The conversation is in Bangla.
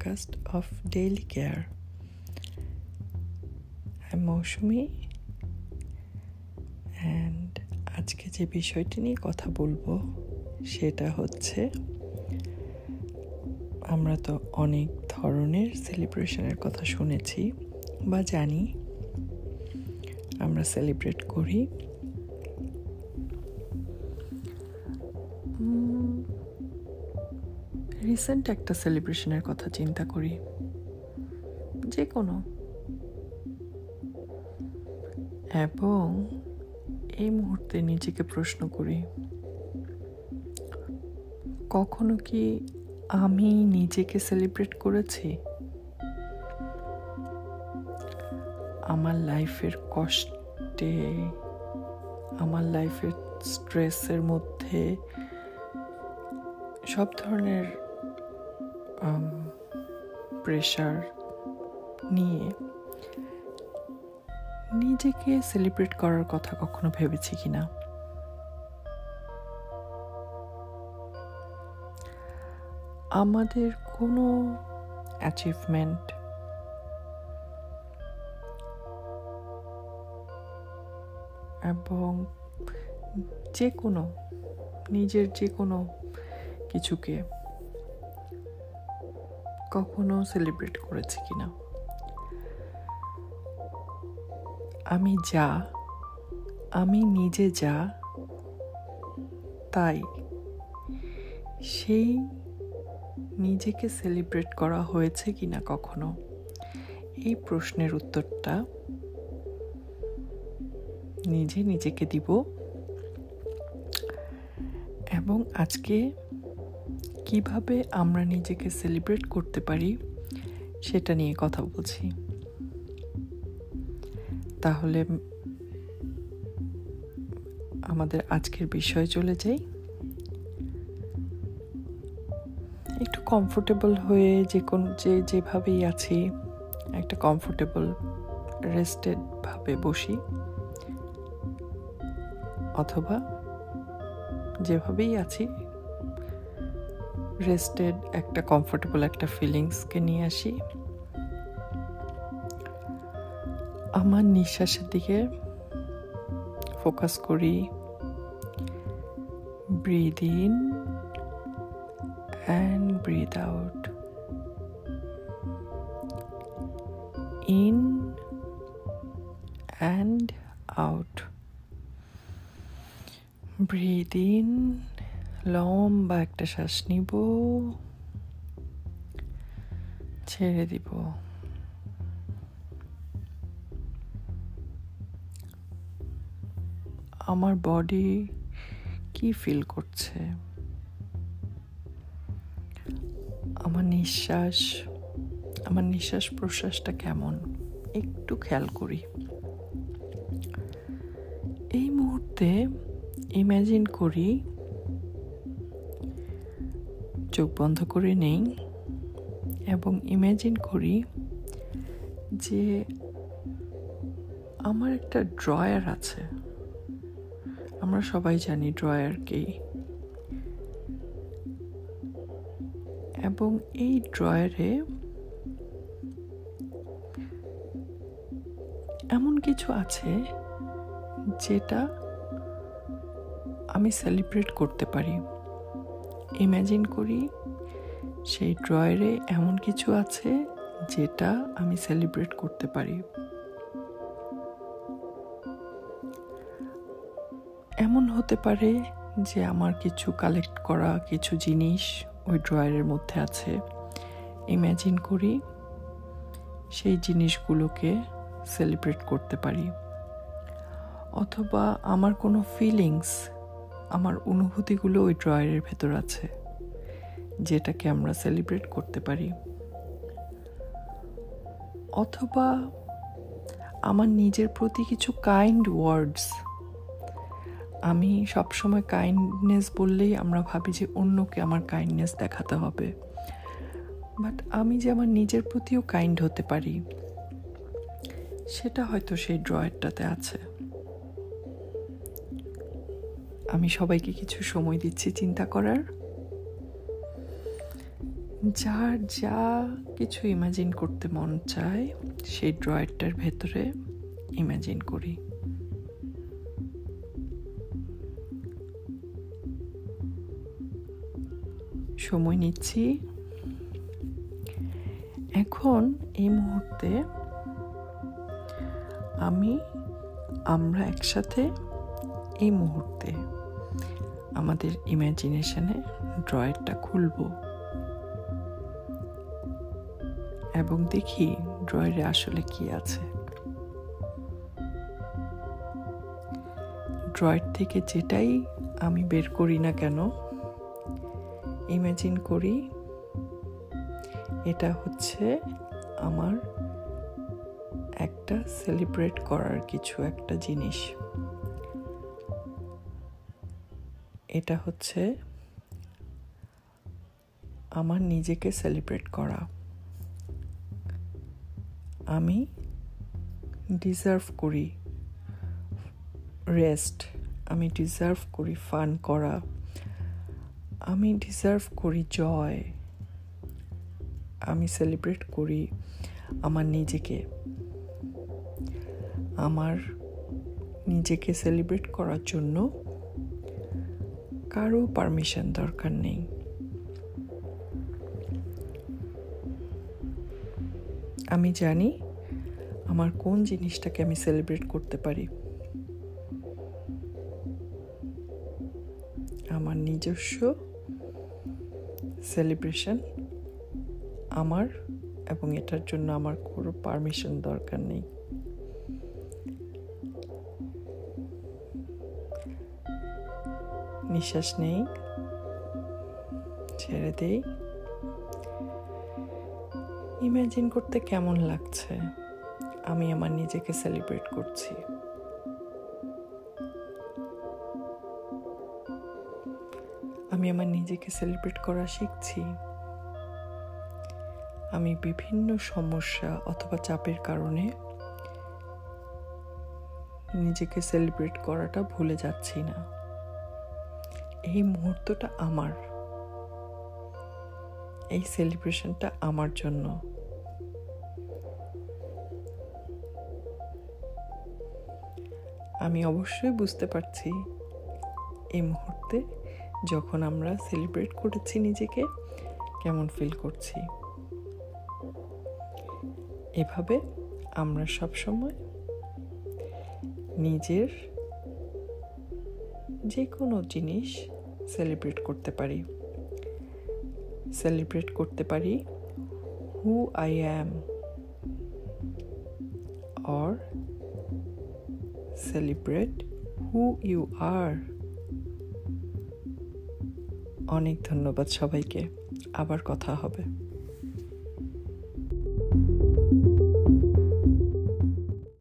podcast of Daily Care. I'm Mousumi and আজকে যে বিষয়টি নিয়ে কথা বলব, সেটা হচ্ছে আমরা তো অনেক ধরনের সেলিব্রেশনের কথা শুনেছি বা জানি, আমরা সেলিব্রেট করি রিসেন্ট একটা সেলিব্রেশনের কথা চিন্তা করি। যে কোনো। এবং এই মুহূর্তে নিজেকে প্রশ্ন করি, কখনো কি আমি নিজেকে সেলিব্রেট করেছি? আমার লাইফের কষ্টে, আমার লাইফের স্ট্রেসের মধ্যে সব ধরনের প্রেশার নিয়ে নিজেকে সেলিব্রেট করার কথা কখনো ভেবেছি কি না। আমাদের কোনো অ্যাচিভমেন্ট এবং যে কোনো নিজের যে কোনো কিছুকে কখনো সেলিব্রেট করেছি কিনা? আমি যা, আমি নিজে যা, তাই। সেই নিজেকে সেলিব্রেট করা হয়েছে কিনা কখনো? এই প্রশ্নের উত্তরটা নিজে নিজেকে দিব। এবং আজকে কীভাবে আমরা নিজেকে সেলিব্রেট করতে পারি, সেটা নিয়ে কথা বলছি। তাহলে আমাদের আজকের বিষয়ে চলে যাই। একটু কমফোর্টেবল হয়ে যে কোন, যে যেভাবেই আছি, একটা কমফোর্টেবল রেস্টেড ভাবে বসি। অথবা যেভাবেই আছি রেস্টেড একটা কমফোর্টেবল একটা ফিলিংসকে নিয়ে আসি। আমার নিঃশ্বাসের দিকে ফোকাস করি। Breathe in and breathe out in and out breathe in লম্বা একটা শ্বাস নিব। ছেড়ে দিব। আমার বডি কি ফিল করছে? আমার নিঃশ্বাস আমার নিঃশ্বাস প্রশ্বাসটা কেমন? একটু খেয়াল করি। এই মুহূর্তে ইম্যাজিন করি চোখ বন্ধ করে নেই এবং ইম্যাজিন করি যে আমার একটা ড্রয়ার আছে। আমরা সবাই জানি ড্রয়ার এবং এই ড্রয়ারে এমন কিছু আছে যেটা আমি সেলিব্রেট করতে পারি। ইম্যাজিন করি, সেই ড্রয়ারে এমন কিছু আছে যেটা আমি সেলিব্রেট করতে পারি। এমন হতে পারে যে আমার কিছু কালেক্ট করা কিছু জিনিস ওই ড্রয়ারের মধ্যে আছে। ইম্যাজিন করি, সেই জিনিসগুলোকে সেলিব্রেট করতে পারি। অথবা আমার কোনো ফিলিংস আমার অনুভূতিগুলো ওই ড্রয়ারের ভেতর আছে। যেটাকে আমরা সেলিব্রেট করতে পারি। অথবা আমার নিজের প্রতি কিছু কাইন্ড ওয়ার্ডস আমি সবসময় কাইন্ডনেস বললেই আমরা ভাবি যে অন্যকে আমার কাইন্ডনেস দেখাতে হবে। বাট আমি যে আমার নিজের প্রতিও কাইন্ড হতে পারি, সেটা হয়তো সেই ড্রয়ারটাতে আছে। আমি সবাইকে কিছু সময় দিচ্ছি চিন্তা করার। যার যা কিছু ইমাজিন করতে মন চায়, সেই ড্রয়ারটার ভেতরে ইমাজিন করি। সময় নিচ্ছি। এখন এই মুহূর্তে আমি, আমরা একসাথে এই মুহূর্তে আমাদের ইমাজিনেশনে ড্রয়ারটা খুলব। এবং দেখি ড্রয়ারে আসলে কি আছে। ড্রয়ার থেকে যেটাই আমি বের করি না কেন ইমাজিন করি, এটা হচ্ছে আমার একটা সেলিব্রেট করার কিছু একটা জিনিস। এটা হচ্ছে আমার নিজেকে সেলিব্রেট করা। আমি ডিজার্ভ করি রেস্ট আমি ডিজার্ভ করি ফান করা, আমি ডিজার্ভ করি জয় আমি সেলিব্রেট করি আমার নিজেকে। আমার নিজেকে সেলিব্রেট করার জন্য কারও পারমিশন দরকার নেই। আমি জানি আমার কোন জিনিসটাকে আমি সেলিব্রেট করতে পারি। আমার নিজস্ব সেলিব্রেশন আমার এবং এটার জন্য আমার কোনো পারমিশন দরকার নেই। নিঃশ্বাস নেই, ছেড়ে দেই। ইমাজিন করতে কেমন লাগছে? আমি আমার নিজেকে সেলিব্রেট করছি। আমি আমার নিজেকে সেলিব্রেট করা শিখছি। আমি বিভিন্ন সমস্যা অথবা চাপের কারণে নিজেকে সেলিব্রেট করাটা ভুলে যাচ্ছি না। এই মুহূর্তটা আমার। এই সেলিব্রেশনটা আমার জন্য। আমি অবশ্যই বুঝতে পারছি এই মুহূর্তে যখন আমরা সেলিব্রেট করেছি নিজেকে, কেমন ফিল করছি। এভাবে আমরা সবসময় নিজের যে কোনো জিনিস সেলিব্রেট করতে পারি। সেলিব্রেট করতে পারি who I am or celebrate who you are অনেক ধন্যবাদ সবাইকে। আবার কথা হবে।